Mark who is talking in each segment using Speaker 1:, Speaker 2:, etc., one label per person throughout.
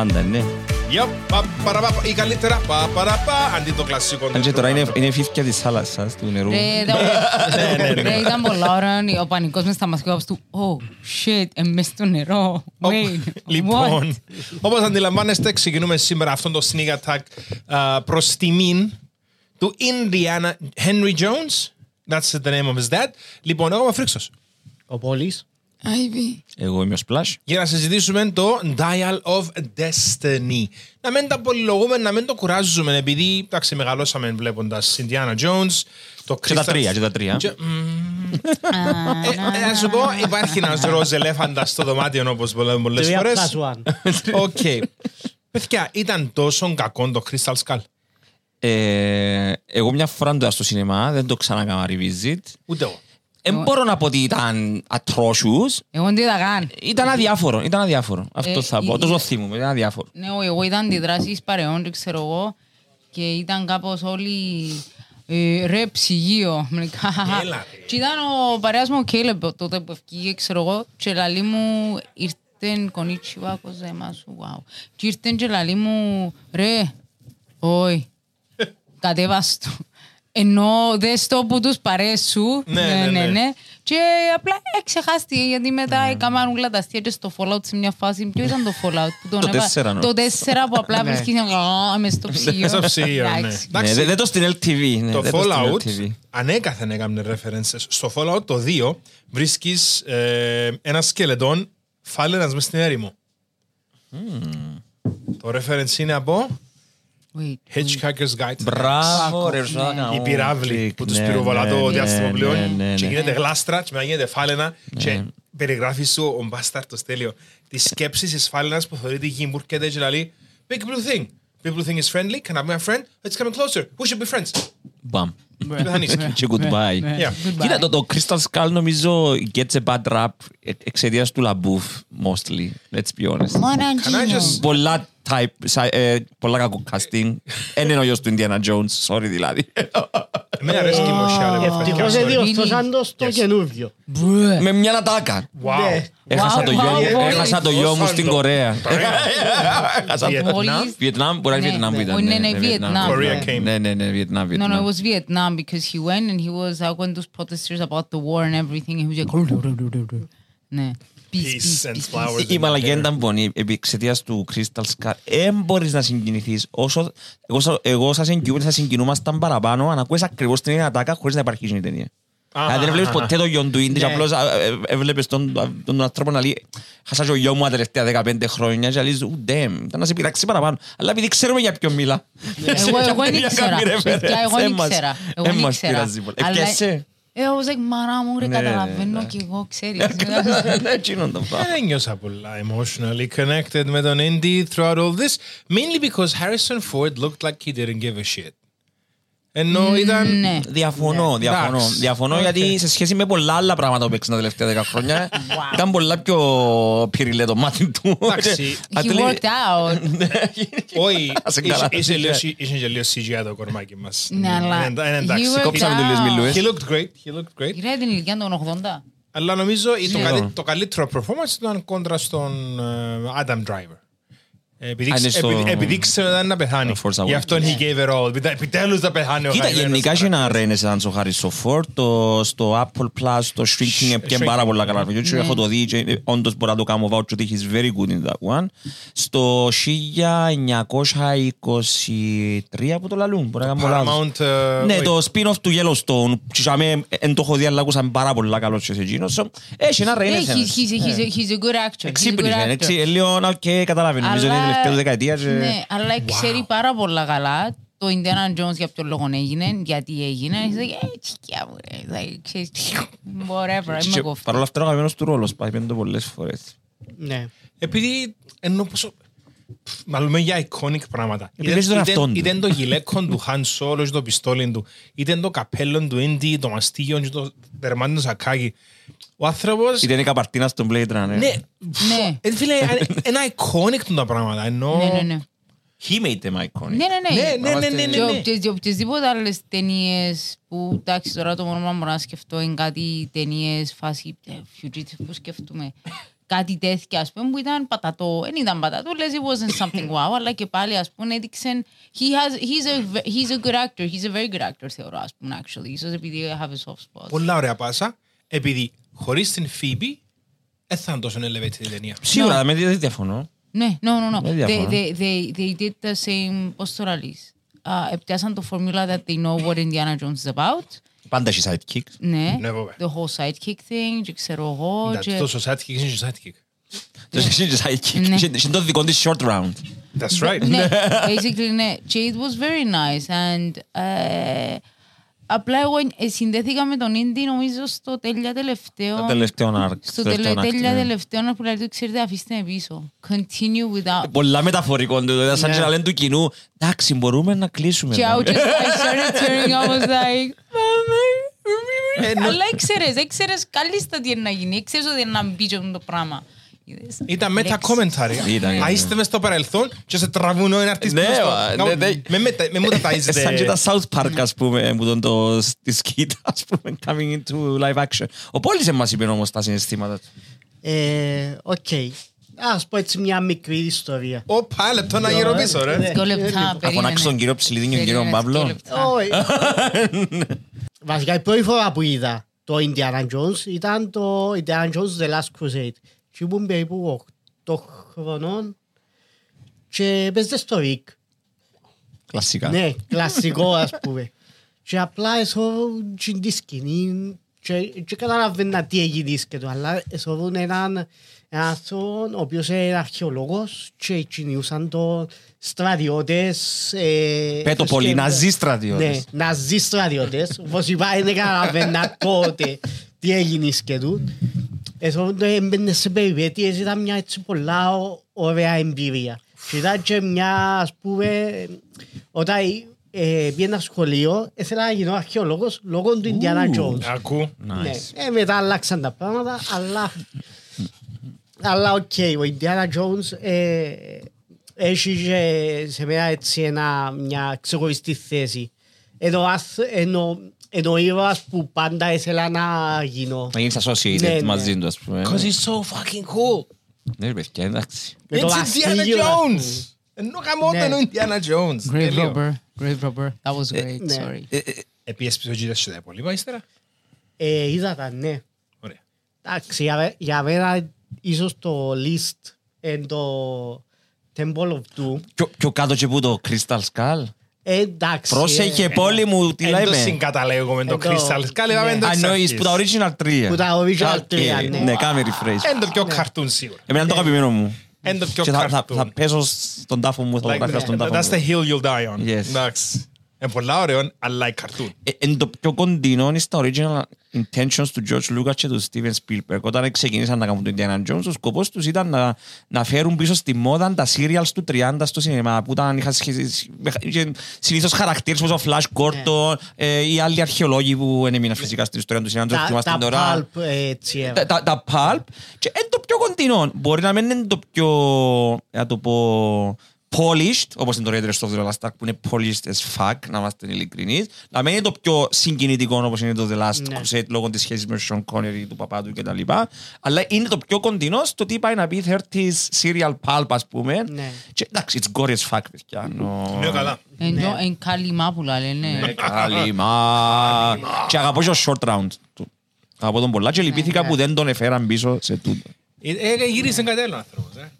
Speaker 1: Πάντα, ναι.
Speaker 2: Yep, πα, παραπα, ή καλύτερα, πα, παραπα, αντί το κλασικό.
Speaker 1: Αν και τώρα είναι,
Speaker 2: τετράγωνο.
Speaker 1: είναι φύθηκια της θάλασσας, του νερού.
Speaker 3: Ρε, ήταν- Ρε, ήταν πολλά ωραία ο πανικός μες στα μασκιά του. Oh, shit, εμείς στο νερό. Wait,
Speaker 2: Λοιπόν,
Speaker 3: what?
Speaker 2: όπως αντιλαμβάνεστε, ξεκινούμε σήμερα αυτόν το sneak attack α, προς τιμήν του Indiana Henry Jones. That's the name of his dad. Λοιπόν, εγώ είμαι ο Φρίξος.
Speaker 4: Ο Πόλης.
Speaker 3: Ivy.
Speaker 1: Εγώ είμαι ο Splash.
Speaker 2: Για να συζητήσουμε το Dial of Destiny. Να μην τα πολυλογούμε, να μην το κουράζουμε, επειδή εντάξει, μεγαλώσαμε βλέποντας Indiana Jones. Το
Speaker 1: Και τα
Speaker 2: Crystal-
Speaker 1: τρία, και τα τρία.
Speaker 2: Και- μμμ. Ε, ε, Να σου πω, υπάρχει ένας ροζ ελέφαντας στο δωμάτιο όπως πολλές
Speaker 4: Τρία
Speaker 2: φορές.
Speaker 4: plus one.
Speaker 2: Οκ. Παιδιά, ήταν τόσο κακό το Crystal Skull.
Speaker 1: Ε, εγώ μια φορά το είδα στο σινεμά, δεν το ξανακάμα revisit.
Speaker 2: Ούτε εγώ.
Speaker 1: Δεν μπορώ να πω ότι ήταν atrocious.
Speaker 3: Εγώ δεν είδα καν.
Speaker 1: Ήταν αδιάφορο, ήταν αδιάφορο. Αυτό
Speaker 3: Ε,
Speaker 1: θα πω.
Speaker 3: η-
Speaker 1: Τόσο θυμούμαι, ήταν αδιάφορο.
Speaker 3: Ναι, εγώ- εγώ ήταν αντιδράσεις παρεών, δεν ξέρω εγώ, και ήταν κάπως όλοι ε, ρε ψυγείο. Μερικά.
Speaker 2: Έλα, ρε.
Speaker 3: Και ήταν ο παρέας μου ο Κέλεπ τότε που ευκήγε, ξέρω εγώ, και λαλή μου ήρθε κονίτσιβα κοζέμασου, wow. Και ήρθε και λαλή μου, ρε, όχι, κατέβας το. Ενώ δες το που τους παρέες σου,
Speaker 2: Ναι, ναι, ναι.
Speaker 3: Και απλά ε, ξεχάστηκε γιατί μετά έκαναν όλα τα αστεία και στο Fallout σε μια φάση. Ποιο ήταν το Fallout που τον
Speaker 1: Το
Speaker 3: έβα-
Speaker 1: τέσσερα, νο.
Speaker 3: Το 4 που απλά βρίσκεις «Α, μες στο ψυγείο.
Speaker 2: Στο ψυγείο, ναι.
Speaker 3: Εντάξει.
Speaker 1: Ναι,
Speaker 2: Εντάξει.
Speaker 1: δεν δεν το στην LTV. ναι,
Speaker 2: Το
Speaker 1: δεν στην
Speaker 2: Fallout
Speaker 1: LTV.
Speaker 2: ανέκαθεν έκανε references. Στο Fallout το 2 βρίσκεις ε, ένα σκελετόν φάλαινας μες στην έρημο. Το reference είναι από
Speaker 3: Wait.
Speaker 2: Hitchhiker's Guide. to the
Speaker 1: Μπράβο,
Speaker 3: Fuck
Speaker 1: ρε
Speaker 3: off,
Speaker 1: Ζάκα.
Speaker 2: η πυράβλη που τους
Speaker 1: Ναι,
Speaker 2: πυροβολά
Speaker 1: ναι,
Speaker 2: το
Speaker 1: ναι,
Speaker 2: διαστημοπλοίο
Speaker 1: ναι, ναι,
Speaker 2: και
Speaker 1: ναι.
Speaker 2: γίνεται γλάστρα και μετά γίνεται φάλαινα και περιγράφει σου ο μπάσταρτος τέλειο της σκέψης της φάλαινας που θεωρεί τη γη μου έρχεται και λέει Big blue thing. Big blue thing is friendly. Can I be my friend? Let's come closer. We should be friends.
Speaker 1: Μπαμ.
Speaker 2: Και πεθανείς.
Speaker 1: Και goodbye.
Speaker 3: Ναι,
Speaker 2: Yeah.
Speaker 3: goodbye.
Speaker 1: Κοίτα, το, το Crystal Skull νομίζω gets a bad rap ε- εξαιτίας του λαμπούφ, mostly. Let's be honest.
Speaker 3: Μόνο
Speaker 2: Can I
Speaker 3: Gino.
Speaker 2: just-
Speaker 1: Πολλά type, σα- ε, πολλά κακό casting. Εν είναι ο γιος του Indiana Jones, sorry δηλαδή.
Speaker 2: Εμένα αρέσει και η μοσιά. ρε,
Speaker 4: Ευτυχώς
Speaker 2: παιδιά,
Speaker 4: δεν
Speaker 2: sorry.
Speaker 4: διορθώσαν το στο
Speaker 2: Yes.
Speaker 4: καινούργιο.
Speaker 3: Μπρε.
Speaker 1: Με μια ατάκα.
Speaker 2: Wow.
Speaker 4: Ναι.
Speaker 1: Έχασα
Speaker 3: Wow,
Speaker 1: το γιο
Speaker 3: wow,
Speaker 1: μου-
Speaker 3: wow.
Speaker 1: έχασα το γιο μου στην
Speaker 2: Δώσαν το.
Speaker 1: Κορέα. Έχασα το-
Speaker 2: Βιετνάμ.
Speaker 3: Μόλις-
Speaker 1: Βιετνάμ, μπορεί να είναι
Speaker 3: Ναι,
Speaker 1: Βιετνάμ που
Speaker 3: ναι.
Speaker 1: ήταν.
Speaker 3: Όχι, ναι, ναι, Βιετνάμ.
Speaker 2: Korea came.
Speaker 1: Ναι, ναι, ναι, Βιετνάμ,
Speaker 3: No, no,
Speaker 1: Βιετνάμ.
Speaker 3: it was Vietnam because he went and he was out when those protesters about the war and everything and he was like ναι. Peace,
Speaker 2: Peace
Speaker 3: peace,
Speaker 2: and
Speaker 3: peace,
Speaker 2: flowers.
Speaker 1: Η μαλακιά ήταν πονή επί εξαιτίας του Crystal Skull. Δεν μπορείς να συγκινηθείς όσο... Εγώ, σα- εγώ σας εγκυούμε, σας συγκινούμασταν παραπάνω αν ακούες ακριβώς την ίδια ατάκα χωρίς να υπάρχει η ταινία.
Speaker 2: Α,
Speaker 1: Δηλαδή δεν βλέπεις
Speaker 2: α,
Speaker 1: ποτέ το γιον του Ίντι και
Speaker 4: Ναι.
Speaker 1: απλώς α, ε, έβλεπες τον, α, τον άνθρωπο να λέει «Χάσα και ο γιο μου τα τελευταία 15 χρόνια» και λες «Ου, damn, ήταν να σε πειράξει παραπάνω». Αλλά επειδή ξέρουμε για ποιον μιλά.
Speaker 3: Εγώ- εγώ δεν ήξερα. Παιδιά, εγώ δεν ήξερα. Εγώ δεν
Speaker 1: Δεν μας
Speaker 3: ήξερα.
Speaker 1: πειράζει πολύ.
Speaker 3: Αλλά-
Speaker 1: Έπιασε.
Speaker 3: Ε, I was like, μάνα μου, ρε,
Speaker 1: Ναι, ναι,
Speaker 3: καταλαβαίνω
Speaker 1: ναι.
Speaker 3: κι εγώ, ξέρεις.
Speaker 1: Ναι, εκείνον το πράγμα.
Speaker 2: Δεν νιώσα πολλά emotionally connected με τον Indy throughout all this, mainly because Harrison Ford looked like he didn't give a shit. Ενώ ήταν...
Speaker 3: Ναι.
Speaker 1: Διαφωνώ, διαφωνώ.
Speaker 2: Εντάξει.
Speaker 1: Διαφωνώ
Speaker 2: Οκ.
Speaker 1: γιατί σε σχέση με πολλά άλλα πράγματα που παίξαν τα τελευταία δέκα χρόνια ήταν πολλά πιο πυρηλέ το μάτι του.
Speaker 2: Εντάξει.
Speaker 3: He worked out.
Speaker 2: Όχι,
Speaker 1: Ας
Speaker 2: είσαι-
Speaker 1: καλά,
Speaker 2: είσαι
Speaker 1: CGI.
Speaker 2: λίγο- είσαι και λίγο CGI το κορμάκι μας.
Speaker 3: Ναι, αλλά
Speaker 2: Είναι- είναι εντάξει.
Speaker 3: he worked
Speaker 1: Κόψαμε του λίγες μιλούες.
Speaker 2: He looked great, he looked great.
Speaker 3: Ρε, την ηλικία των 80.
Speaker 2: Αλλά νομίζω το,
Speaker 1: Ναι.
Speaker 2: καλύ- το καλύτερο performance ήταν κόντρα στον ε, Adam Driver. Επειδή,
Speaker 1: Α, είναι
Speaker 2: ξε-
Speaker 1: στο-
Speaker 2: επειδή, επειδή ξέρω ότι ήταν να πεθάνει.
Speaker 1: Force Awakens.
Speaker 2: Γι' αυτό he gave it all. Επιτέ- Επιτέλους να πεθάνει ο
Speaker 1: Κοίτα,
Speaker 2: χαημένος
Speaker 1: γενικά έχει
Speaker 2: χαρακτήρας.
Speaker 1: ένα Renaissance ο Harrison Ford, το, στο Apple Plus, το Shrinking έπιαν
Speaker 2: Shrinking.
Speaker 1: πάρα πολλά καλά. Και
Speaker 3: Ναι.
Speaker 1: έχω το δει και όντως μπορώ να το κάνω vouch ότι he's very good in that one. Στο 1923 που το λαλούν, μπορεί να κάνω λάθος.
Speaker 2: Paramount, ε,
Speaker 1: Ναι,
Speaker 2: όχι.
Speaker 1: το spin-off του Yellowstone, και είχαμε- εν το έχω δει, αλλά ακούσαμε πάρα πολλά καλό και σε εκείνο. So, Έχει ένα
Speaker 3: Ε,
Speaker 1: Renaissance.
Speaker 3: he's- he's a- he's a- he's a good actor. He's a good
Speaker 1: Εξύπνησε,
Speaker 3: actor.
Speaker 1: έτσι, ε, λίγο, οκ, καταλάβει, νομίζω είναι η τελευταία του δεκαετία και-
Speaker 3: Ναι, αλλά ξέρει πάρα πολλά καλά το Indiana Jones για ποιο λόγο έγινε, γιατί έγινε. He's like, ε, τσικιά μου, ρε. Like, ξέρεις, whatever, είμαι
Speaker 1: Και
Speaker 3: κοφτή.
Speaker 1: Παρ' όλα αυτά, ο αγαπημένος του ρόλος, πάει πέντε πολλές φορές.
Speaker 4: Ναι.
Speaker 2: Επειδή ενώ πόσο... Μάλλον για iconic πράγματα.
Speaker 1: Επειδή παίζει τον
Speaker 2: Είτε-
Speaker 1: εαυτόν του.
Speaker 2: Είτε το γιλέκο του Han Solo και το πιστόλι του, είτε το καπέλο του Indy, το μαστίγιο και το δερμάτι του σακάκι. Ο άνθρωπος...
Speaker 1: Ήταν η καπαρτίνα στον Blade Runner.
Speaker 2: Ναι,
Speaker 3: Ναι.
Speaker 2: ε, φίλε, ένα iconic του τα πράγματα. Ενώ...
Speaker 3: Ναι, ναι, ναι.
Speaker 1: He made them iconic.
Speaker 3: Ναι, ναι, ναι.
Speaker 2: Ναι, ναι, ναι, ναι, ναι,
Speaker 3: Και
Speaker 2: ναι.
Speaker 3: οποιες- και οποιασδήποτε άλλες ταινίες που, εντάξει, τώρα το μόνο που μπορώ να σκεφτώ είναι κάτι ταινίες φάση ε, fugitive που σκεφτούμε. Κάτι τέτοια, ας πούμε, που ήταν πατατό. Δεν ήταν πατατό, λες, it wasn't something wow, αλλά και πάλι, ας πούμε, έδειξαν... He has, he's, a, ve- he's a good actor, he's a very good actor, θεωρώ, ας πούμε, actually. Ίσως επειδή I have a soft spot.
Speaker 2: Πολλά ωραία πάσα, επειδή χωρίς την Phoebe, δεν θα είναι τόσο elevated η ταινία.
Speaker 1: Σίγουρα, με δεν διαφωνώ.
Speaker 3: Ναι, no, no, no.
Speaker 1: Δεν
Speaker 3: They,
Speaker 1: διαφωνώ.
Speaker 3: they, they, they did the same, πώς το λαλείς. Uh, επιάσαν το formula that they know what Indiana Jones is about.
Speaker 1: Πάντα έχει sidekicks.
Speaker 3: Ναι,
Speaker 2: Ναι, βέβαια.
Speaker 3: the whole sidekick thing, και ξέρω εγώ.
Speaker 2: Εντάξει,
Speaker 3: και-
Speaker 2: Τόσο sidekick είναι και sidekick.
Speaker 1: Το έχει sidekick.
Speaker 3: Ναι.
Speaker 1: Έχει το δικό της short round.
Speaker 2: That's right.
Speaker 3: Ναι, basically, ναι. Και it was very nice. And, ε, απλά εγώ ε, συνδέθηκα με τον Ίντι, νομίζω, στο τέλεια τελευταίο.
Speaker 1: Το τελευταίο arc.
Speaker 3: Στο
Speaker 1: το τελευταίο
Speaker 3: τελε-
Speaker 1: act,
Speaker 3: τέλεια
Speaker 1: ναι.
Speaker 3: τελευταίο που λέει, ξέρετε, αφήστε με πίσω. Continue without...
Speaker 1: Πολλά μεταφορικό του, δηλαδή σαν
Speaker 4: Ναι.
Speaker 1: και να λένε του κοινού «Εντάξει, μπορούμε να κλείσουμε».
Speaker 3: Και I
Speaker 1: εδώ».
Speaker 3: just, I started tearing, I was like,
Speaker 2: Ε, νο-
Speaker 3: αλλά ήξερες, ήξερες κάλλιστα τι είναι να γίνει, ήξερες ότι είναι να μπει και αυτό το πράγμα. Είδες.
Speaker 2: Ήταν μετα
Speaker 3: Λέξεις.
Speaker 2: commentary.
Speaker 1: Ήταν,
Speaker 2: Α,
Speaker 1: ήταν.
Speaker 2: είστε μες στο παρελθόν και σε τραβούν όλοι να έρθεις
Speaker 1: Ναι,
Speaker 2: πίσω
Speaker 1: μα,
Speaker 2: στο-
Speaker 1: ναι, ναι.
Speaker 2: Με μετα- Με μου τα
Speaker 1: Ε, Σαν και τα
Speaker 2: ταΐζετε.
Speaker 1: South Park, ας πούμε, που τον το στη σκήτα, ας πούμε, coming into live action. Ο Πόλης δεν μας είπε όμως τα συναισθήματα του.
Speaker 4: Ε, Οκ. Ας πω έτσι μια μικρή ιστορία.
Speaker 2: Ωπα, λεπτό να γύρω πίσω, ρε.
Speaker 4: Ναι.
Speaker 3: Δύο λεπτά,
Speaker 4: λοιπόν.
Speaker 1: Να φωνάξω τον
Speaker 3: περίμενε.
Speaker 1: κύριο Ψηλίδη και τον κύριο
Speaker 3: Περίμενε, δύο
Speaker 1: Παύλο.
Speaker 3: λεπτά.
Speaker 4: Όχι. Βασικά η πρώτη φορά που είδα το Indiana Jones ήταν το Indiana Jones The Last Crusade. Και ήμουν περίπου 8 χρονών και παίζεται στο Rick.
Speaker 1: Κλασικά.
Speaker 4: Ναι, κλασικό ας πούμε. Και απλά εσώβουν την σκηνή και, και καταλαβαίνα τι έγινε σκέτο, αλλά εσώβουν έναν έναν άνθρωπο ο οποίος είναι αρχαιολόγος και κινιούσαν το στρατιώτες. Ε,
Speaker 1: Πέτω πολύ,
Speaker 4: και-
Speaker 1: ναζί στρατιώτες.
Speaker 4: Ναι, ναζί στρατιώτες. Όπως είπα, δεν καταλαβαίνα τότε τι έγινε σκέτο. Εσώβουν το έμπαινε σε περιπέτειες, ήταν μια έτσι πολλά ω- ωραία εμπειρία. Και ήταν και μια, ας πούμε, όταν ε, πήγαινα σχολείο, ήθελα να γίνω αρχαιολόγος λόγω του Indiana Jones.
Speaker 2: Ακού.
Speaker 4: Ναι. Ε, μετά αλλάξαν τα πράγματα, αλλά... αλλά οκ, ο Indiana Jones ε, έχει και σε μένα έτσι ένα, μια ξεχωριστή θέση. Ενώ, ας- ενώ, ενώ ήρωας που πάντα ήθελα να γίνω.
Speaker 1: Να γίνεις associated
Speaker 4: Ναι, ναι.
Speaker 1: μαζί του, ας πούμε.
Speaker 2: Because he's so fucking cool.
Speaker 1: Ναι, παιδιά, εντάξει.
Speaker 4: Με
Speaker 2: It's
Speaker 4: το
Speaker 2: Indiana
Speaker 4: βασίλειο, ας
Speaker 2: Jones.
Speaker 4: πούμε.
Speaker 2: Ενώ γαμόταν
Speaker 4: Ναι.
Speaker 2: ο Indiana Jones.
Speaker 3: Grave
Speaker 2: Τέλειο.
Speaker 3: robber, grave robber. That was great,
Speaker 4: ναι.
Speaker 3: sorry.
Speaker 1: Ε, ε,
Speaker 2: Επίσης πίσω γύρες και τα υπόλοιπα ύστερα;
Speaker 4: Ε, είδα τα, ναι.
Speaker 2: Ωραία.
Speaker 4: Εντάξει, για, με- για μένα ίσως το list εν το Temple of Doom.
Speaker 1: πιο- Πιο κάτω και που το Crystal Skull.
Speaker 4: Ε, εντάξει.
Speaker 1: Πρόσεχε
Speaker 4: ε,
Speaker 1: Πόλη μου, τι
Speaker 2: Εν το
Speaker 1: λέμε;
Speaker 2: συγκαταλέγω με το
Speaker 4: Εν το-
Speaker 2: Crystal Skull, είπαμε
Speaker 4: ναι.
Speaker 2: το
Speaker 1: Α, εννοείς
Speaker 2: εξ
Speaker 1: που τα
Speaker 2: αρχής.
Speaker 1: original 3.
Speaker 4: Που τα original
Speaker 1: Οκ,
Speaker 4: τρία, ναι.
Speaker 1: Ναι, κάμε refresh.
Speaker 2: Εν το πιο καρτούν σίγουρα.
Speaker 1: Εμένα είναι το αγαπημένο μου.
Speaker 2: Εν το πιο
Speaker 1: Και θα- θα-
Speaker 2: καρτούν.
Speaker 1: θα πέσω στον τάφο μου, θα το
Speaker 2: Like,
Speaker 1: γράφω στον τάφο
Speaker 2: That's the
Speaker 1: μου.
Speaker 2: hill you'll die on.
Speaker 1: Yes.
Speaker 2: Εντάξει. Είναι πολλά ωραίο, αλλά εν καρτούν.
Speaker 1: Ε, Εν το πιο κοντινό είναι στα original intentions του George Lucas και του Steven Spielberg. Όταν ξεκίνησαν να κάνουν το Indiana Jones, ο σκοπός τους ήταν να, να φέρουν πίσω στη μόδα τα serials του 30 στο σινεμά, που ήταν, είχαν σχέση- είχε συνήθως χαρακτήρες όπως ο Flash Gordon ε, ή άλλοι αρχαιολόγοι που δεν έμειναν φυσικά στην ιστορία του σινεμά, το
Speaker 4: Τα,
Speaker 1: θυμάστε
Speaker 4: τα
Speaker 1: τώρα.
Speaker 4: pulp ε, έτσι
Speaker 1: Τα,
Speaker 4: έβαλα.
Speaker 1: τα, τα pulp και είναι το πιο κοντινό. Μπορεί να μην είναι το πιο, να το πω, polished, όπως είναι το Raiders of the Lost Ark που είναι polished as fuck, να είμαστε ειλικρινείς. Να μην είναι το πιο συγκινητικό όπως είναι το The Last
Speaker 4: Ναι.
Speaker 1: Crusade λόγω της σχέσης με τον Sean Connery, του παπά του κτλ. Αλλά είναι το πιο κοντινό στο τι πάει να πει 30s serial pulp ας πούμε.
Speaker 4: Ναι.
Speaker 1: Και εντάξει, it's gory as fuck παιδιά. No.
Speaker 2: Ναι, καλά.
Speaker 3: Ενώ εν καλυμά που λένε, ναι.
Speaker 1: Καλημά. Και αγαπώ και ο short round του. Αγαπώ τον πολλά και λυπήθηκα
Speaker 4: ναι.
Speaker 1: που δεν τον εφέραν πίσω σε τούτο.
Speaker 2: Ε, ε, Γύρισε κάτι άλλο ο άνθρωπος. ε.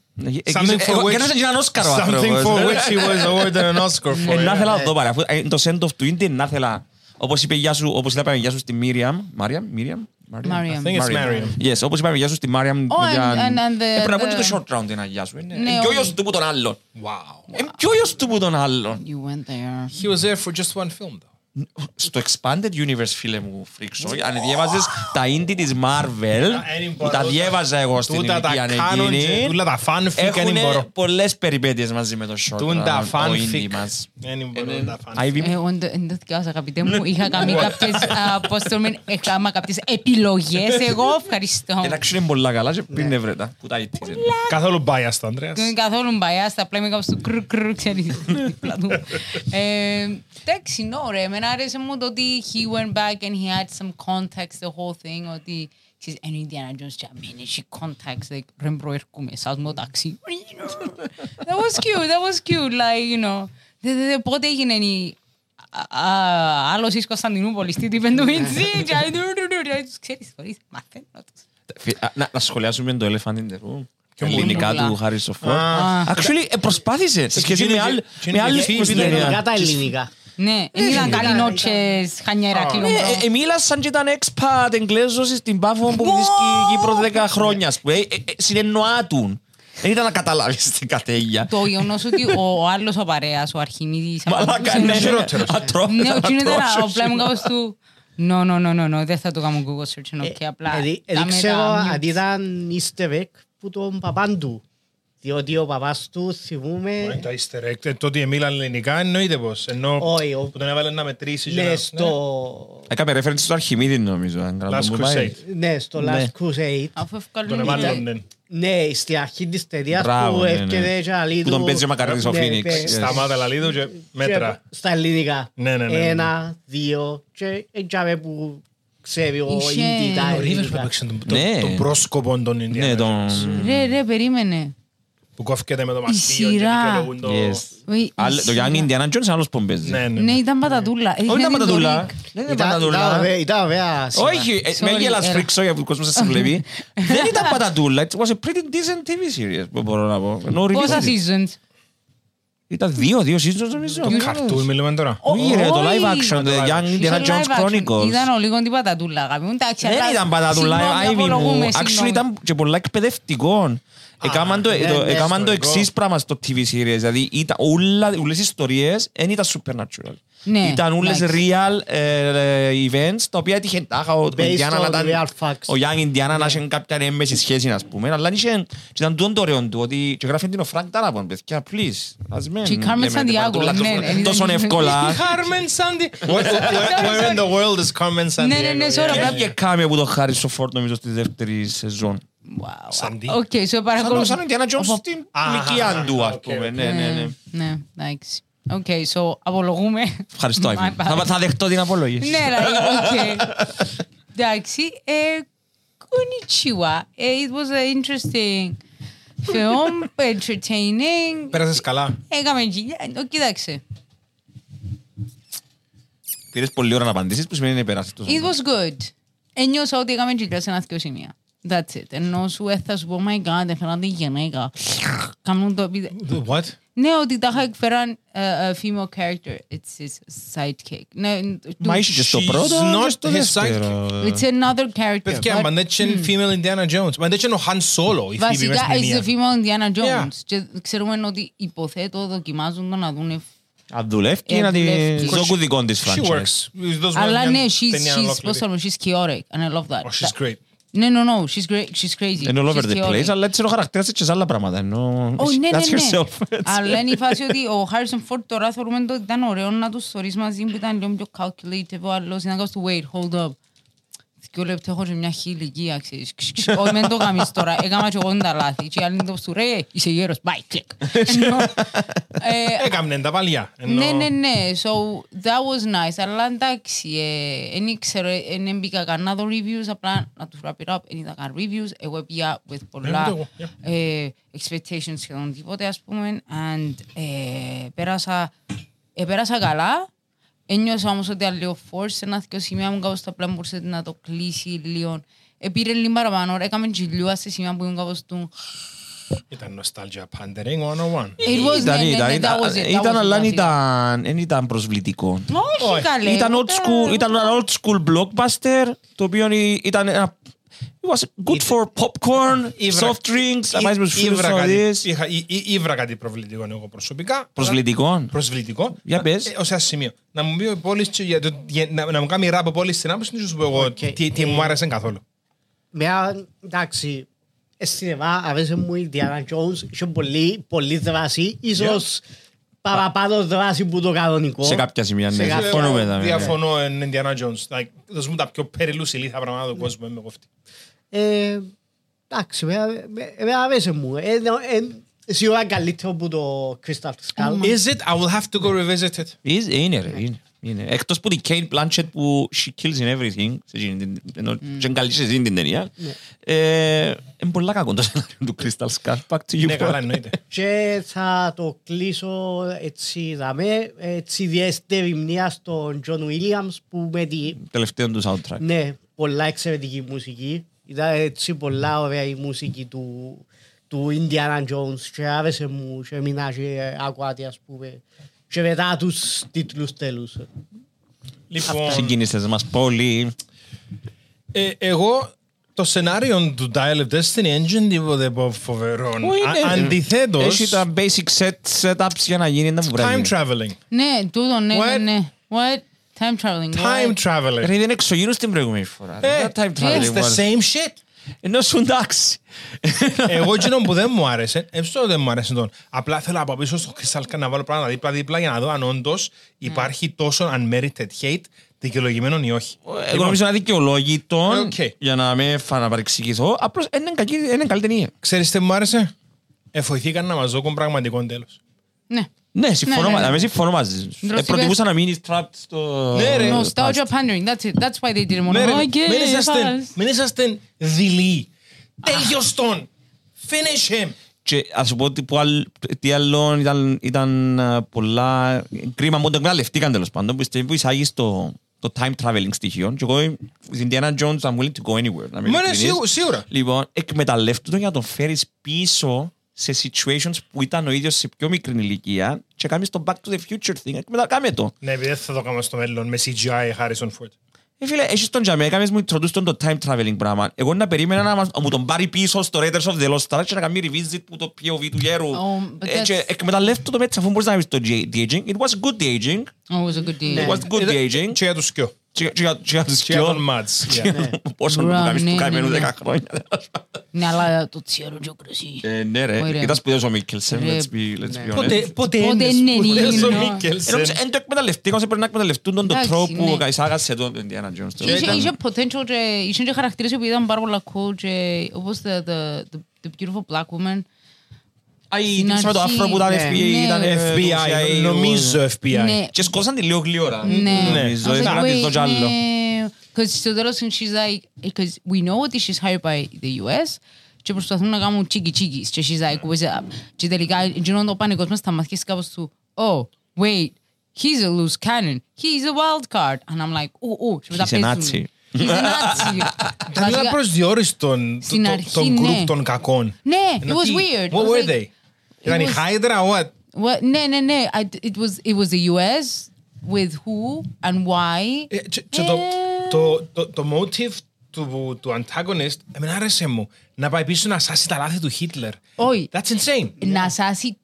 Speaker 1: Something
Speaker 2: for which-
Speaker 1: Κέρδισε και έναν Όσκαρο ο
Speaker 2: Something
Speaker 1: άνθρωπος.
Speaker 2: for which he was awarded an Oscar for.
Speaker 1: Ε, Να
Speaker 2: yeah.
Speaker 1: θέλα να το πάρει, αφού ε, το send off του είναι να θέλα. Όπως είπε γεια σου, όπως είπαμε γεια σου στη Μίριαμ. Μάριαμ, Μίριαμ.
Speaker 3: Mariam.
Speaker 2: I think it's Mariam.
Speaker 1: Yes, όπως είπαμε γεια σου στη Μάριαμ.
Speaker 3: Oh, and- and- and the-
Speaker 1: Ε, Πρέπει να πω και
Speaker 3: the-
Speaker 1: το short round ένα γεια σου. Είναι
Speaker 3: Ναι,
Speaker 1: είναι και ο
Speaker 3: όχι.
Speaker 1: γιος του που τον άλλον.
Speaker 2: Wow.
Speaker 1: Είναι και ο γιος του που τον άλλον.
Speaker 3: You went there.
Speaker 2: He was there for just one film though.
Speaker 1: Στο Expanded Universe, φίλε μου, φρίξω, αν διέβαζες τα indie της Marvel,
Speaker 2: δεν
Speaker 1: που
Speaker 2: μπορώ,
Speaker 1: τα
Speaker 2: τούτα-
Speaker 1: διέβαζα εγώ στην
Speaker 2: Τούτα τα
Speaker 1: ηλικία
Speaker 2: κάνουν και
Speaker 1: εκείνη,
Speaker 2: τούτα τα fanfic δεν
Speaker 1: έχουν
Speaker 2: μπορώ.
Speaker 1: πολλές περιπέτειες μαζί με το short.
Speaker 2: Τούν τα
Speaker 1: ο indie
Speaker 2: fanfic.
Speaker 1: μας.
Speaker 2: Δεν μπορώ τα fanfic.
Speaker 1: Ivy,
Speaker 3: Εγώ δεν δεν το διάβασα, αγαπητέ μου. Είχα κάνει κάποιες, α, πώς το λένε, έκανα κάποιες επιλογές εγώ. Ευχαριστώ.
Speaker 1: εντάξει είναι πολλά καλά και πριν έβρετα, που τα ήττες.
Speaker 2: Καθόλου biased, Ανδρέας.
Speaker 3: Δεν είναι καθόλου biased, απλά είμαι κάπως του κρρ κρρ, ξέρεις, δίπλα του. Ε, Εντάξει, no ρε, εμένα άρεσε μου το ότι he went back and he had some context the whole thing, ότι ξέρεις, ενώ η Indiana Jones και αμένει, έχει context, like, ρε προέρχομαι, σας μου ταξί. That was cute, that was cute, like, you know. Δε, δε, δε, πότε έγινε η... α, α, Άλλος εις Κωνσταντινούπολης, τι είπε του Μιτσί, και α, ντου, ντου, ντου, ντου, τους ξέρεις, θωρείς, μαθαίνω τους.
Speaker 1: Φι- α, Να, να σχολιάσουμε το Elephant in the Room.
Speaker 2: Ποιο
Speaker 1: Ελληνικά
Speaker 3: πολύ.
Speaker 1: του Χάρη Σοφόρ.
Speaker 2: Α.
Speaker 1: Actually, ε, προσπάθησε σε σχέση
Speaker 2: είναι
Speaker 1: με,
Speaker 2: και-
Speaker 1: άλλ,
Speaker 2: και είναι
Speaker 1: με
Speaker 2: και
Speaker 1: άλλες
Speaker 2: φίλοι,
Speaker 1: που στην
Speaker 2: είναι
Speaker 1: ταινία.
Speaker 4: Ελληνικά τα ελληνικά.
Speaker 3: Ναι, δεν ήταν καλή νότσες, χανιέρα,
Speaker 1: Ναι,
Speaker 3: κιλομπρό.
Speaker 1: ε, ε, μίλασαν και ήταν expat Εγγλέζος στην Πάφο που βρίσκει Κύπρο 10 χρόνια. ας πούμε. Ε, ε, ε, Συνεννοάτουν. Δεν ήταν να καταλάβεις την κατέλεια.
Speaker 3: Το γεγονός ότι ο, ο άλλος ο παρέας, ο Αρχιμίδης...
Speaker 1: Μαλάκα, ναι.
Speaker 2: χειρότερος.
Speaker 1: Ατρό-
Speaker 3: Ναι, ο Κίνο ήταν
Speaker 1: ατρόσιος.
Speaker 3: απλά μου κάπως του... No, no, no, no, no, δεν θα το κάνω Google search, ok, απλά...
Speaker 4: Ε, δι-
Speaker 3: τα
Speaker 4: Δεν ξέρω
Speaker 3: μετα-
Speaker 4: αν ήταν easter egg που τον παπάν του. Διότι ο παπάς του
Speaker 2: Είναι
Speaker 4: θυμούμε...
Speaker 2: τα easter egg. Ε, Το ότι μίλαν ελληνικά εννοείται πως. Ενώ
Speaker 4: Όχι, ο-
Speaker 2: που τον έβαλε να μετρήσει. και να-
Speaker 4: Ναι, στο...
Speaker 1: Έκαμε reference στο Αρχιμίδη νομίζω. αν καλά
Speaker 2: Last
Speaker 1: μου πάει.
Speaker 2: Crusade.
Speaker 4: Ναι, στο
Speaker 1: Ναι.
Speaker 4: Last Crusade.
Speaker 3: Αφού
Speaker 2: Τον
Speaker 3: ευκαλούν
Speaker 2: έβαλε. ναι.
Speaker 4: Ναι, στη αρχή της ταινίας
Speaker 1: Μπράβο,
Speaker 4: που
Speaker 1: ναι,
Speaker 4: έρχεται
Speaker 1: ναι.
Speaker 4: και αλή
Speaker 1: Που τον
Speaker 4: του-
Speaker 1: παίζει ο Μακαρίτης ο
Speaker 4: Ναι,
Speaker 1: Phoenix.
Speaker 4: παι-
Speaker 1: Yes.
Speaker 2: Σταμάτα λαλίδου και μέτρα.
Speaker 4: και Στα ελληνικά.
Speaker 2: Ναι, ναι, ναι, ναι.
Speaker 4: Ένα, δύο και έτσι που ξέρει ο
Speaker 3: Είχε-
Speaker 4: Ίντι τα
Speaker 2: Ο Ρίβερς που
Speaker 4: ελληνικά.
Speaker 2: έπαιξε τον- τον-
Speaker 1: Ναι.
Speaker 2: τον πρόσκοπο των
Speaker 1: Ναι,
Speaker 2: Ινδιάνων.
Speaker 1: τον...
Speaker 3: Ρε, ρε, περίμενε.
Speaker 2: Που κόφηκεται με το μαστίγιο και
Speaker 3: σειρά.
Speaker 2: δικαιολογούν το...
Speaker 1: Yes.
Speaker 3: Wait,
Speaker 1: Άλλο- Το Young Indiana Jones είναι άλλος που παίζει.
Speaker 2: Ναι, ναι.
Speaker 3: Ναι, ήταν πατατούλα.
Speaker 1: Όχι ήταν πατατούλα. Δεν ήταν
Speaker 4: Ήταν- ήταν
Speaker 1: πατατούλα.
Speaker 4: ωραία- Ήταν ωραία σειρά.
Speaker 1: Όχι, ε, με
Speaker 3: Sorry,
Speaker 1: γελάς
Speaker 3: έλα.
Speaker 1: φρίξω για που ο κόσμος σας βλέπει. Δεν ήταν πατατούλα. It was a pretty decent TV series που μπορώ να πω. No
Speaker 3: Πόσα
Speaker 1: reviews.
Speaker 3: seasons;
Speaker 1: Ήταν δύο, δύο seasons νομίζω.
Speaker 2: Το καρτούν μιλούμε τώρα.
Speaker 1: Όχι ρε, το
Speaker 3: Όχι.
Speaker 1: live action, the Young
Speaker 3: Είχε
Speaker 1: Indiana
Speaker 3: live
Speaker 1: Jones
Speaker 3: action.
Speaker 1: Chronicles.
Speaker 3: Ήταν ο λίγο την πατατούλα, αγάπη μου. Εντάξει,
Speaker 1: Δεν
Speaker 3: αλλά-
Speaker 1: ήταν πατατούλα,
Speaker 3: Συγγνώμη,
Speaker 1: Άιβι μου.
Speaker 3: απολογούμε,
Speaker 1: Actually
Speaker 3: συγγνώμη.
Speaker 1: ήταν και πολλά εκπαιδευτικό. Έκαναν το,
Speaker 4: ναι,
Speaker 1: το,
Speaker 4: ναι,
Speaker 1: έκαναν το
Speaker 2: ιστορικό.
Speaker 1: εξής πράγμα στο TV series. Δηλαδή, ήταν όλα, όλες οι ιστορίες δεν ήταν supernatural.
Speaker 3: Ναι,
Speaker 1: ήταν όλες
Speaker 3: εντάξει.
Speaker 1: real ε, ε, events, τα οποία έτυχε τάχα ο
Speaker 4: Based
Speaker 1: Indiana να
Speaker 4: on
Speaker 1: ήταν-
Speaker 4: real facts.
Speaker 1: ο Young Indiana να είχε κάποια έμμεση σχέση, ας πούμε. Αλλά είχε, και ήταν τούτο το ωραίο του, ότι και γράφει την ο Φρανκ Ντάραμποντ, παιδιά, please. Ας μην
Speaker 3: Και η Carmen
Speaker 1: λέμε
Speaker 3: Sandiego,
Speaker 1: πατούλα
Speaker 3: ναι,
Speaker 1: τόσο-
Speaker 3: ναι, ήταν
Speaker 1: Τόσο
Speaker 3: και-
Speaker 1: εύκολα.
Speaker 2: Carmen Sandy. Where where in the world is Carmen Sandiego?
Speaker 3: Ναι, ναι, ναι, sorry,
Speaker 2: Yeah.
Speaker 3: απλά-
Speaker 1: Έφυγε κάμιο που το χάρη στο φόρτο, νομίζω, στη δεύτερη σεζόν.
Speaker 3: Wow.
Speaker 2: Sandy.
Speaker 3: Οκ, so
Speaker 1: Σαν
Speaker 3: παρακολουθώ.
Speaker 1: σαν ο Indiana Jones
Speaker 3: Απο-
Speaker 1: στην
Speaker 2: Αχα,
Speaker 1: ηλικία του, ας
Speaker 2: οκ,
Speaker 1: πούμε.
Speaker 2: οκ.
Speaker 1: Ναι, ναι, ναι.
Speaker 3: Ναι, εντάξει. Οκ, so απολογούμε.
Speaker 1: Ευχαριστώ,
Speaker 3: My
Speaker 1: Ivy.
Speaker 3: bad.
Speaker 1: Θα, θα δεχτώ την απολογή.
Speaker 3: Ναι, like, οκ. Εντάξει, ε, konnichiwa. Ε, It was an interesting film, entertaining.
Speaker 2: Πέρασες καλά.
Speaker 3: Έκαμε δουλειά. Ε, Κοίταξε.
Speaker 1: Πήρες πολλή ώρα να απαντήσεις, που σημαίνει να περάσεις τόσο.
Speaker 3: It was good. Ένιωσα ότι έκαμε γυλιά σε ένα δύο σημεία. That's it. Ενώ σου ε, θα σου πω, oh my god, έφεραν τη γυναίκα. Κάνουν το επί-
Speaker 2: What?
Speaker 3: Ναι, ότι τα είχα εκφέραν ε, a female character. It's his sidekick. Ναι,
Speaker 1: Μα
Speaker 3: του-
Speaker 1: είσαι και στο
Speaker 2: She's
Speaker 1: πρώτο
Speaker 2: not
Speaker 1: και στο
Speaker 2: his
Speaker 1: δεύτερο.
Speaker 3: It's another character.
Speaker 2: Παιδιά,
Speaker 3: but-
Speaker 2: μα δεν είναι female Indiana Jones. Μα δεν είναι ο Han Solo, η Phoebe μες
Speaker 3: Βασικά,
Speaker 2: στην
Speaker 3: it's
Speaker 2: ταινία.
Speaker 3: the female Indiana Jones.
Speaker 2: Yeah.
Speaker 3: Και ξέρουμε ότι υποθέτω δοκιμάζουν το να δούνε...
Speaker 1: Αν δουλεύει
Speaker 3: Ε,
Speaker 1: να τη
Speaker 3: δουλεύει.
Speaker 1: δώκουν δικών της
Speaker 2: She
Speaker 1: franchise.
Speaker 2: works. Δώσουμε
Speaker 3: Αλλά
Speaker 2: μια
Speaker 3: ναι, she's,
Speaker 2: ταινία
Speaker 3: she's,
Speaker 2: ολόκληρη.
Speaker 3: πώς το λέμε, she's chaotic. And I love that.
Speaker 2: Oh, she's great.
Speaker 3: Ναι, no, no, she's great, she's crazy.
Speaker 1: Είναι all over
Speaker 3: She's
Speaker 1: the
Speaker 3: chaotic.
Speaker 1: place, αλλά έτσι είναι ο χαρακτήρας της και σε άλλα πράγματα. Ενώ...
Speaker 3: Oh, ναι,
Speaker 1: That's
Speaker 3: ναι, ναι.
Speaker 1: herself. έτσι.
Speaker 3: Αλλά είναι η φάση ότι ο Harrison Ford τώρα θεωρούμε ότι ήταν ωραίο να τους θωρείς μαζί που ήταν λίγο πιο calculative ο άλλος. Ήταν κάπως του wait, hold up. Δυο λεπτά έχω και μια χίλη ηλικία, ξέρεις. Ξ, ξ, Όχι, μην το κάνεις τώρα. Έκανα και εγώ τα λάθη. Και οι άλλοι είναι κάπως του ρε, είσαι γέρος, bye, κλικ. Ενώ, ε,
Speaker 2: Έκαμνε τα παλιά. Ενώ-
Speaker 3: Ναι, ναι, ναι. So that was nice. Αλλά εντάξει, δεν ήξερα, δεν μπήκα καν να δω reviews, απλά να τους wrap it up. Δεν είδα καν reviews. Εγώ πήγα with
Speaker 2: Ναι,
Speaker 3: πολλά
Speaker 2: ούτε εγώ, yeah.
Speaker 3: ε, expectations σχεδόν τίποτε, ας πούμε. And ε, πέρασα, ε, πέρασα καλά. Ένιωσα όμως ότι ήταν λίγο force σε ένα δύο σημεία μου κάπως το απλά μπορούσε να το κλείσει λίγο. Επήρε λίγο παραπάνω, ώρα, έκαμε γυλιούα σε σημεία που ήμουν κάπως του...
Speaker 2: Ήταν nostalgia pandering 101.
Speaker 3: It was,
Speaker 1: Ήταν,
Speaker 3: ναι, ναι,
Speaker 1: ήταν,
Speaker 3: ναι,
Speaker 1: ήταν,
Speaker 3: that was it, that
Speaker 1: ήταν,
Speaker 3: was it,
Speaker 1: αλλά
Speaker 3: that was
Speaker 1: δεν
Speaker 3: it.
Speaker 1: ήταν, δεν ήταν προσβλητικό.
Speaker 3: Όχι
Speaker 2: Όχι.
Speaker 3: καλέ.
Speaker 1: Ήταν old
Speaker 3: ούτε-
Speaker 1: school, ήταν ένα old school blockbuster, το οποίο ήταν ένα it was good for popcorn,
Speaker 2: Ήβρα-
Speaker 1: soft drinks, να
Speaker 2: Ή-
Speaker 1: πάει με τους φίλους
Speaker 2: ήβρα
Speaker 1: σου να
Speaker 2: κάτι-
Speaker 1: δεις.
Speaker 2: είχα- ή- ή- Ήβρα κάτι προβλητικό εγώ προσωπικά.
Speaker 1: Προσβλητικό.
Speaker 2: Προσβλητικό.
Speaker 1: Για
Speaker 2: Να-
Speaker 1: πες.
Speaker 2: ε, Ως ένα σημείο. Να μου πει ο Πόλης και για το- για- να να μου κάνει ράπ ο Πόλης στην άποψη να σου πω εγώ
Speaker 4: Οκ.
Speaker 2: τι τι μου
Speaker 4: Ε,
Speaker 2: άρεσε καθόλου.
Speaker 4: Μια, εντάξει, αισθητικά αρέσει μου η Diana Jones, είχε πολύ, πολύ δράση, ίσως παραπάνω δράση που το κανονικό.
Speaker 1: Σε κάποια σημεία, ναι.
Speaker 4: Σε κάποια-
Speaker 1: Συμφωνούμε. ναι, ναι.
Speaker 2: Διαφωνώ εν Indiana Jones. Like, Δώσ' μου τα πιο περιλούς ηλίθα πράγματα του κόσμου. είμαι εγώ αυτή.
Speaker 4: Ε, εντάξει, εμένα με- εμένα αρέσει μου. Ε, ε, ε, Σίγουρα καλύτερο από το Crystal Skull.
Speaker 2: Is it? I will have to go revisit it.
Speaker 1: Is- Είναι ρε, είναι. Είναι. Εκτός που την Kate Blanchett που she kills in everything, σε εκείνη την- ενώ και είναι καλή σε εκείνη την ταινία, ε, είναι πολλά κακό το σενάριο του Crystal Skull. Back to you.
Speaker 2: Ναι, καλά εννοείται.
Speaker 4: Και θα το κλείσω έτσι δαμέ, έτσι ιδιαίτερη μνήμα στον John Williams που με τη,
Speaker 1: Τελευταίο του soundtrack.
Speaker 4: ναι, πολλά εξαιρετική μουσική. Ήταν έτσι πολλά ωραία η μουσική του, του Indiana Jones και άρεσε μου και μείνα και άκουατη ας πούμε και μετά τους τίτλους τέλους.
Speaker 2: Λοιπόν,
Speaker 1: Συγκίνησες μας πολύ.
Speaker 2: ε, εγώ το σενάριο του Dial of Destiny Engine τίποτε από φοβερό.
Speaker 1: Πού είναι,
Speaker 2: Α-
Speaker 1: ρε.
Speaker 2: Αντιθέτως,
Speaker 1: Έχει τα basic set setups για να γίνει ένα
Speaker 2: time
Speaker 1: βουράκι.
Speaker 2: traveling.
Speaker 3: Ναι, τούτο, ναι, ναι,
Speaker 2: What?
Speaker 3: ναι. What? Time traveling.
Speaker 2: Time
Speaker 3: what?
Speaker 2: traveling.
Speaker 1: Ρε, ήταν εξωγήνους την προηγούμενη φορά.
Speaker 2: Ε,
Speaker 1: Δεν time
Speaker 2: It's
Speaker 1: traveling
Speaker 2: the
Speaker 1: was.
Speaker 2: same shit.
Speaker 1: Ενώ σου εντάξει.
Speaker 2: Εγώ εκείνο που δεν μου άρεσε, έμψω δεν μου άρεσε τον. Απλά θέλω από πίσω στο Crystal Skull να βάλω πράγματα δίπλα-δίπλα για να δω αν όντως υπάρχει τόσο unmerited hate δικαιολογημένο ή όχι.
Speaker 1: Εγώ νομίζω να δικαιολόγητο
Speaker 2: Οκ.
Speaker 1: για να με φαναπαρεξηγηθώ. Απλώς είναι κακή- είναι καλή ταινία.
Speaker 2: Ξέρεις τι μου άρεσε; Εφοηθήκαν να μας δώσουν πραγματικό τέλος.
Speaker 3: Ναι.
Speaker 1: Ναι, συμφωνώ,
Speaker 3: Ναι, ναι,
Speaker 1: μα-
Speaker 3: ναι.
Speaker 1: να με συμφωνώ μαζί σου.
Speaker 3: Ντροσίπες.
Speaker 1: Ε, Προτιμούσα να μείνεις trapped στο...
Speaker 2: Ναι, ρε.
Speaker 3: Nostalgia pandering. That's it. That's why they didn't want
Speaker 2: Ναι,
Speaker 3: to.
Speaker 2: ρε,
Speaker 3: Okay,
Speaker 2: μην είσαστε-
Speaker 3: fast.
Speaker 2: Μην είσαστε δειλοί. Τέλειος τον. Finish him.
Speaker 1: Και ας σου πω ότι που άλλ- τι άλλο ήταν, ήταν ε, πολλά κρίμα που το εκμεταλλευτήκαν τέλος πάντων που πιστεύω που εισάγεις το, το time traveling στοιχείο και εγώ στην Indiana Jones I'm willing to go anywhere να είμαι
Speaker 2: Μα ναι,
Speaker 1: ειλικρινής.
Speaker 2: σίγου- σίγουρα.
Speaker 1: Λοιπόν, εκμεταλλεύτου το για να τον φέρεις πίσω σε situations που ήταν ο ίδιος σε πιο μικρή ηλικία και κάνεις το back to the future thing. Εκμετα... Κάμε το.
Speaker 2: Ναι, επειδή δεν θα το κάνω στο μέλλον με CGI Harrison Ford.
Speaker 1: Ε, φίλε, έχεις τον Τζαμέ, έκαμες μου introduce τον το time traveling πράγμα. Εγώ να περίμενα να μας- μου τον πάρει πίσω στο Raiders of the Lost Ark και να κάνει revisit που το POV του γέρου.
Speaker 3: Oh, but
Speaker 1: Ε, και
Speaker 3: that's-
Speaker 1: εκμεταλλεύτου το έτσι αφού μπορείς να βρεις το de- de-aging. It was good de-aging.
Speaker 3: Oh, it was a good deal.
Speaker 1: It was good
Speaker 2: Ήταν-
Speaker 1: de-aging.
Speaker 2: Και για τους σκιο.
Speaker 1: Και και για- και για τους
Speaker 2: Και για τον
Speaker 1: δυο.
Speaker 2: Mads. yeah.
Speaker 1: Πόσο
Speaker 3: Μπρα,
Speaker 1: μου κάνεις
Speaker 3: ναι,
Speaker 1: του
Speaker 3: ναι,
Speaker 1: καημένου
Speaker 3: ναι.
Speaker 1: 10 χρόνια.
Speaker 3: Ναι, αλλά το τσιέρο και ο κρασί.
Speaker 1: Ε, Ναι ρε,
Speaker 3: Ωραία.
Speaker 1: ήταν σπουδαίος ο Μίκελσεν,
Speaker 3: Ρε.
Speaker 1: let's be, let's be honest.
Speaker 2: Πότε, πότε
Speaker 3: Πότε
Speaker 2: είναι
Speaker 3: είναι
Speaker 2: σπουδαίος
Speaker 3: Νίνο.
Speaker 2: ο
Speaker 1: Ε,
Speaker 2: Μίκελσεν;
Speaker 1: νομίζω, εν το εκμεταλλευτήκαν, όσο πρέπει να εκμεταλλευτούν τον τον
Speaker 3: Εντάξει,
Speaker 1: τρόπο που
Speaker 3: ναι.
Speaker 1: εισάγασε τον Indiana Jones.
Speaker 3: Είχε-
Speaker 1: Ήταν-
Speaker 3: Είχε potential και είχε και χαρακτήρες που ήταν πάρα πολλά cool και όπως the, the, the, the beautiful black woman.
Speaker 1: Α, η
Speaker 3: Στην
Speaker 1: τύψη με το
Speaker 3: αρχή,
Speaker 1: άφρο που ήταν
Speaker 4: ναι.
Speaker 1: FBI,
Speaker 3: Ναι.
Speaker 1: ήταν ε, το
Speaker 2: FBI,
Speaker 1: CIA,
Speaker 2: νομίζω FBI.
Speaker 3: Ναι.
Speaker 1: Και σκόσαν τη λίγο γλύωρα.
Speaker 3: Ναι.
Speaker 1: Νομίζω,
Speaker 3: I was
Speaker 1: ήθελα
Speaker 3: like,
Speaker 1: να της δω
Speaker 3: wait,
Speaker 1: κι άλλο.
Speaker 3: ναι. 'Cause στο τέλος she's like, because we know ότι she's hired by the US και προσπαθούν να κάνουν τσίκι τσίκι και she's like, what's up; Και τελικά γίνονται το πανικός μες στα μαθηκές κάπως του, oh, wait, he's a loose cannon, he's a wild card. And I'm like, oh, oh. Και μετά
Speaker 1: He's a
Speaker 3: παίζουν.
Speaker 1: Nazi.
Speaker 3: He's a Nazi.
Speaker 2: Ήταν λίγο
Speaker 3: Βασικά-
Speaker 2: προσδιορίστον
Speaker 3: Στην
Speaker 2: το-
Speaker 3: αρχή,
Speaker 2: τον
Speaker 3: ναι.
Speaker 2: γκρουπ των κακών.
Speaker 3: Ναι, it
Speaker 2: Ενώ
Speaker 3: was
Speaker 2: τι,
Speaker 3: weird.
Speaker 2: What
Speaker 3: It was
Speaker 2: were
Speaker 3: like-
Speaker 2: they? Ήταν η
Speaker 3: was-
Speaker 2: Hydra, what?
Speaker 3: What? Ναι, ναι, ναι. I- It was, it was the US with who and why.
Speaker 2: Ε, και- και το-
Speaker 3: Ε,
Speaker 2: το- το- Το motive του του antagonist εμένα άρεσε μου να πάει πίσω να σάσει τα λάθη του Χίτλερ.
Speaker 3: Όχι.
Speaker 2: That's insane.
Speaker 3: να σάσει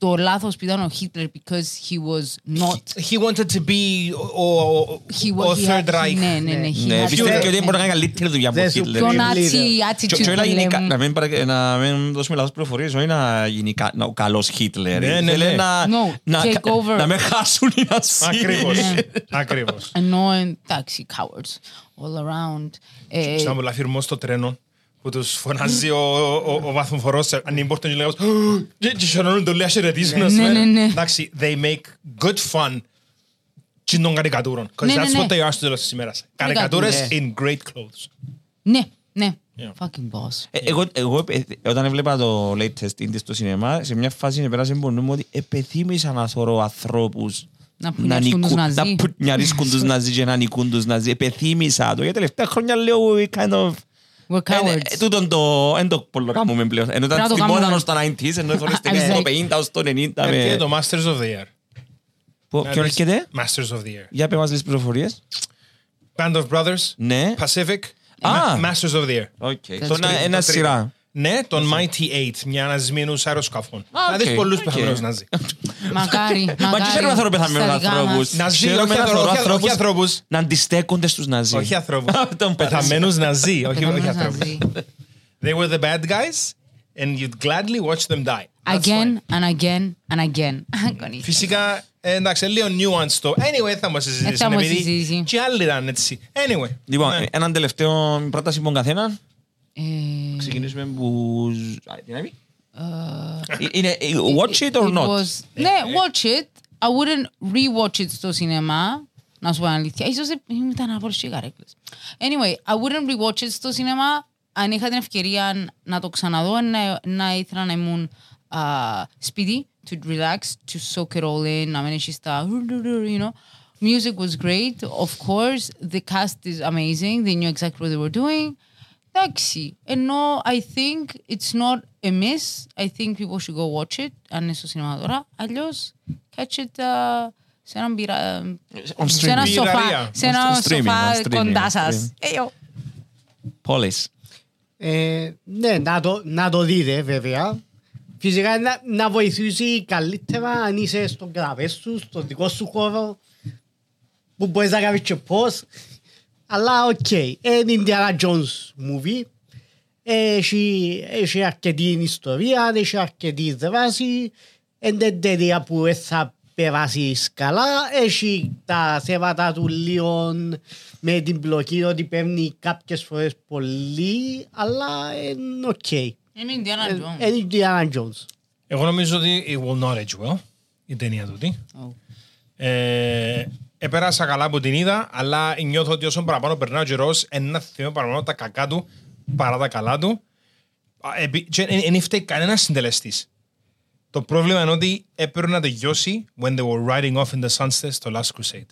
Speaker 3: το λάθος που ήταν ο Χίτλερ because he was not...
Speaker 2: He wanted to be ο- ο
Speaker 3: He
Speaker 2: ο
Speaker 3: was, he
Speaker 2: Third
Speaker 3: had-
Speaker 2: Reich.
Speaker 3: Ναι, ναι, ναι. he
Speaker 1: Ναι,
Speaker 3: had-
Speaker 1: πιστεύω
Speaker 3: ναι,
Speaker 1: και ότι
Speaker 3: ναι.
Speaker 1: μπορεί να κάνει καλύτερη δουλειά από
Speaker 4: Δεν
Speaker 1: ο
Speaker 4: σου
Speaker 1: Χίτλερ.
Speaker 3: Το
Speaker 4: Team
Speaker 3: Nazi
Speaker 4: leader.
Speaker 1: Και-
Speaker 3: attitude
Speaker 1: και όλα
Speaker 3: που
Speaker 1: γενικά-
Speaker 3: λέμε.
Speaker 1: να μην παρα- να μην δώσουμε λάθος πληροφορίες, όχι να γίνει κα- να- ο καλός Χίτλερ.
Speaker 2: Ναι, ναι,
Speaker 1: Θέλει
Speaker 2: ναι.
Speaker 1: να-
Speaker 3: No,
Speaker 1: να-
Speaker 3: take over.
Speaker 1: Να με χάσουν οι Ναζί.
Speaker 2: Ακριβώς.
Speaker 3: Ναι.
Speaker 2: Ακριβώς.
Speaker 3: Ενώ εντάξει, cowards all around. Ε,
Speaker 2: Σαν πολλά φυρμό στο τρένο που τους φωνάζει ο, ο, ο βαθμοφορός αν είναι πόρτον και λέγαμε και και σωρώνουν το λέει ασαιρετήσουν
Speaker 3: Ναι, ναι, ναι.
Speaker 2: Εντάξει, they make good fun και των καρικατούρων. Because
Speaker 3: Ναι, ναι,
Speaker 2: that's
Speaker 3: ναι.
Speaker 2: what they are στο τέλος της ημέρας. Καρικατούρες
Speaker 4: Ναι.
Speaker 2: in great clothes.
Speaker 3: Ναι, ναι.
Speaker 2: Yeah.
Speaker 3: Fucking boss.
Speaker 1: Ε, Εγώ, εγώ ε, όταν έβλεπα το latest indie στο σινεμά, σε μια φάση πέρασε από νου μου ότι επεθύμησα να θωρώ ανθρώπους
Speaker 3: Να πουνιάρισκουν
Speaker 1: νικούν-
Speaker 3: τους Ναζί.
Speaker 1: να πουνιαρίσκουν τους Ναζί και να νικούν τους Ναζί. Επεθύμησα το. Για τελευταία χρόνια λέω we kind of...
Speaker 3: We're
Speaker 1: Ε, ε,
Speaker 3: cowards.
Speaker 1: Τούτον το... Εν το πολλο κάνουμε πλέον. Ενώ
Speaker 3: Πρέπει να
Speaker 1: ήταν
Speaker 3: το
Speaker 1: στη
Speaker 3: κάνουμε.
Speaker 1: μόδα ως το 90s, ενώ θωρείς
Speaker 3: I was
Speaker 1: ταινίες το
Speaker 3: like-
Speaker 1: 50 ως το 90. με-
Speaker 2: Έρχεται το Masters of the Air.
Speaker 1: Πο- Ποιον έρχεται;
Speaker 2: Masters of the Air.
Speaker 1: Για πες μας τις πληροφορίες.
Speaker 2: Band of Brothers,
Speaker 1: Ναι.
Speaker 2: Pacific,
Speaker 1: Α,
Speaker 2: Ma- Masters of the Air.
Speaker 1: οκ.
Speaker 3: That's
Speaker 1: Το ένα-
Speaker 3: great.
Speaker 1: ένα
Speaker 2: Το τρίτο.
Speaker 1: σειρά.
Speaker 2: Ναι, τον Mighty Eight, μια ανασμήνους αεροσκαφών.
Speaker 1: Α,
Speaker 2: Να δεις
Speaker 1: οκ,
Speaker 2: πολλούς
Speaker 1: οκ.
Speaker 2: πεθαμένους Ναζί.
Speaker 3: Μακάρι,
Speaker 1: Μα και
Speaker 3: μακάρι.
Speaker 1: ξέρω να θέλω πεθαμένους
Speaker 3: Στα δικά
Speaker 1: ανθρώπους.
Speaker 3: μας.
Speaker 2: Ναζί,
Speaker 1: Ξέρω
Speaker 2: όχι
Speaker 1: με να
Speaker 2: ανθρω-
Speaker 1: θεωρώ
Speaker 2: όχι- όχι
Speaker 1: ανθρώπους
Speaker 2: ανθρώπους.
Speaker 1: να αντιστέκονται στους Ναζί.
Speaker 2: Όχι ανθρώπους.
Speaker 1: Τον πεθαμένους.
Speaker 2: Πεθαμένους Ναζί, όχι όχι
Speaker 3: Πεθαμένους
Speaker 2: ανθρώπους.
Speaker 3: Ναζί.
Speaker 2: They were the bad guys and you'd gladly watch them die. That's
Speaker 3: Again
Speaker 2: fine.
Speaker 3: and again and again. Κονίσια.
Speaker 2: Φυσικά, ε, εντάξει, λίγο nuance το. Anyway, θα μας
Speaker 3: Ε,
Speaker 2: συζητήσει.
Speaker 3: θα μας
Speaker 2: επειδή
Speaker 3: συζητήσει.
Speaker 2: Και άλλοι ήταν έτσι. Anyway.
Speaker 1: Λοιπόν,
Speaker 2: ναι.
Speaker 1: έναν τελευταίο πρόταση από τον καθένα.
Speaker 3: Ε,
Speaker 1: Ξεκινήσουμε που... Α, Τι να πει? Ε, Είναι watch it or
Speaker 3: it
Speaker 1: not?
Speaker 3: was- Ναι, watch it. I wouldn't rewatch it στο σινεμά. Να σου πω την αλήθεια. Ίσως ε, ήταν από τις καρέκλες. Anyway, I wouldn't rewatch it στο σινεμά. Αν είχα την ευκαιρία να το ξαναδώ, να, να ήθελα να ήμουν α, σπίτι, to relax, to soak it all in, να μην έχεις τα, you know. Music was great, of course. The cast is amazing. They knew exactly what they were doing. Εντάξει, ενώ I think it's not a miss. I think people should go watch it, αν είναι στο σινεμά τώρα. Αλλιώς, catch it uh, σε έναν πειρα...
Speaker 1: On
Speaker 3: σε ένα
Speaker 1: streaming.
Speaker 3: σοφά,
Speaker 2: Πειρατεία.
Speaker 3: σε ένα
Speaker 1: On streaming,
Speaker 3: σοφά
Speaker 1: on streaming,
Speaker 3: κοντά
Speaker 1: on
Speaker 3: σας.
Speaker 1: streaming.
Speaker 3: Ε, yo.
Speaker 1: Πόλεις.
Speaker 4: Ε, ναι, να το, να το δείτε βέβαια. Φυσικά να, να βοηθήσει καλύτερα αν είσαι στον καναπέ σου, στον δικό σου χώρο, που μπορείς να κάνεις και πώς. Αλλά οκ, είναι Indiana Jones movie. Έχει, έχει αρκετή ιστορία, έχει αρκετή δράση. Είναι τέτοια που δεν θα περάσεις καλά. Έχει τα θέματα του λίγο με την πλοκή ότι παίρνει κάποιες φορές πολύ, αλλά είναι οκ.
Speaker 3: Είναι Indiana Jones.
Speaker 4: Είναι Indiana Jones.
Speaker 2: Εγώ νομίζω ότι it will not age well, η ταινία τούτη.
Speaker 3: Oh.
Speaker 2: Ε, επέρασα καλά που την είδα, αλλά νιώθω ότι όσο παραπάνω περνάει ο καιρός, ένα θυμό παραπάνω τα κακά του παρά τα καλά του. Δεν φταίει κανένας συντελεστής. Το πρόβλημα είναι ότι έπρεπε να τελειώσει when they were riding off in the sunset στο Last Crusade.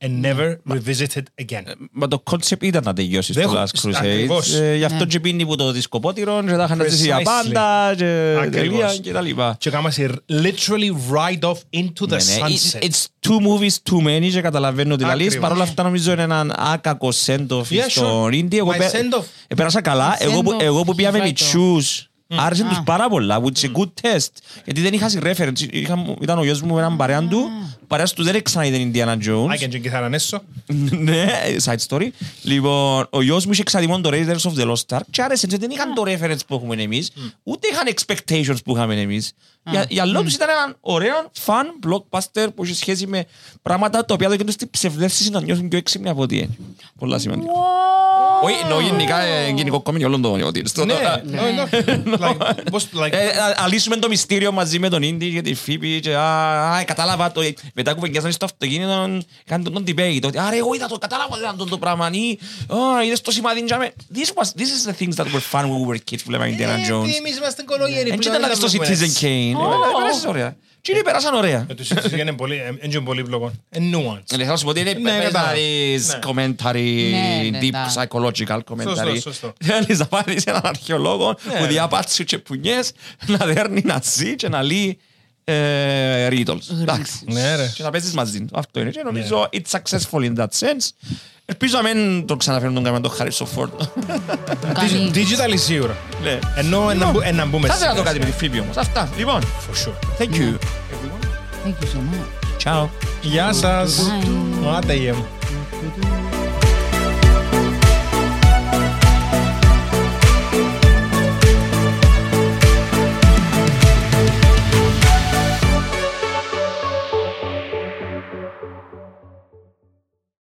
Speaker 2: And never revisited again.
Speaker 1: Μα το concept ήταν να τελειώσει
Speaker 2: Δεν
Speaker 1: στο
Speaker 2: έχω-
Speaker 1: Last Crusade.
Speaker 2: ακριβώς.
Speaker 1: Ε, Γι' αυτό
Speaker 3: Ναι.
Speaker 1: και πίνει που το δισκοπότηρο και τα είχαν έτσι για
Speaker 2: Precisely.
Speaker 1: πάντα και
Speaker 2: Ακριβώς.
Speaker 1: τελεία και τα λοιπά.
Speaker 2: Και κάμα σε literally ride off into the
Speaker 1: Ναι, ναι.
Speaker 2: sunset.
Speaker 1: It's- It's two movies too many και καταλαβαίνω ότι λαλείς.
Speaker 2: Ακριβώς.
Speaker 1: Παρ' όλα αυτά νομίζω είναι έναν άκακο send-off
Speaker 2: Yeah,
Speaker 1: στο
Speaker 2: sure.
Speaker 1: Ίντι. Εγώ
Speaker 2: My
Speaker 1: πέ-
Speaker 2: send-off.
Speaker 1: επέρασα καλά.
Speaker 3: My
Speaker 1: Εγώ που-
Speaker 3: send-off
Speaker 1: Εγώ που πήγαμε
Speaker 3: is
Speaker 1: με
Speaker 3: right,
Speaker 1: τσούς Άρεσε τους
Speaker 3: Α.
Speaker 1: πάρα πολλά, which is a good test. Γιατί δεν είχα reference. Είχα- Ήταν ο γιος μου με έναν παρέα του. Παρέας του δεν ξαναείδε Indiana Jones.
Speaker 2: Άγγεν και κιθάρα έσω.
Speaker 1: Ναι, side story. Λοιπόν, ο γιος μου είχε ξαδημόν το Raiders of the Lost Ark και άρεσε και δεν είχαν το reference που έχουμε εμείς, ούτε είχαν expectations που είχαμε εμείς. Για, για λόγω τους ήταν έναν ωραίο fun blockbuster που είχε σχέση με πράγματα τα οποία δεν τους την ψευδεύσεις να νιώθουν πιο έξυπνοι από ό,τι είναι. Πολλά σημαντικά. Όχι, εννοώ γενικά, ε, γενικό κόμμα όλων των ότι στο-
Speaker 2: Ναι,
Speaker 1: ε,
Speaker 2: ναι, ναι. Like, πώς- like,
Speaker 1: ε, α- α, λύσουμε το μυστήριο μαζί με τον Ίντι και τη Φίπη και α, α, κατάλαβα το, μετά κουβεντιάσαν στο αυτοκίνητο κάνουν τον debate ότι άρα εγώ είδα το, κατάλαβα ότι ήταν το- το πράγμα ή «Α, είδες το σημάδι τζάμε». This was, this is the things that were fun when we were kids που λέμε Indiana
Speaker 2: Ε,
Speaker 1: Jones.
Speaker 2: Εμείς είμαστε κολογέροι.
Speaker 1: Εν
Speaker 2: πλέον,
Speaker 1: ήταν να
Speaker 2: δεν
Speaker 1: δεις το
Speaker 2: τα
Speaker 1: Citizen
Speaker 2: βλέπουμε έτσι.
Speaker 1: Kane. Ε, πέρασες ωραία. Και είναι πέρασαν ωραία.
Speaker 2: Ε, το Citizen είναι πολύ, ε, είναι πολύπλοκο. Ε, nuance.
Speaker 1: Ε, Θα σου πω ότι είναι
Speaker 2: Ναι,
Speaker 1: πες να
Speaker 2: κατάλαβα.
Speaker 1: δεις
Speaker 2: Ναι.
Speaker 1: commentary,
Speaker 3: Ναι, ναι,
Speaker 1: deep
Speaker 3: τα.
Speaker 1: psychological commentary.
Speaker 2: σωστό.
Speaker 1: Θέλεις να πάρεις έναν αρχαιολόγο
Speaker 2: Ναι,
Speaker 1: που
Speaker 2: ναι.
Speaker 1: διαπάτσει και πουνιές, να δέρνει να ζει και να λέει ε, riddles. Εντάξει.
Speaker 2: Ναι, ρε.
Speaker 1: Και να παίζεις μαζί του. Αυτό είναι. Και νομίζω it's successful in that sense. Ελπίζω να μην το ξαναφέρουν τον κάνουμε τον Harrison Ford.
Speaker 3: Καλή.
Speaker 2: Digital σίγουρα.
Speaker 1: Ναι.
Speaker 2: Ενώ ε, να μπου- ε, να μπούμε
Speaker 1: Θα ήθελα να το
Speaker 2: σιγά
Speaker 1: κάτι με τη Φίβη όμως. Αυτά. Λοιπόν,
Speaker 2: For sure.
Speaker 1: thank you.
Speaker 3: Thank you so much.
Speaker 1: Ciao.
Speaker 2: Γεια σας.
Speaker 3: Bye.
Speaker 2: Άντε γεια μου.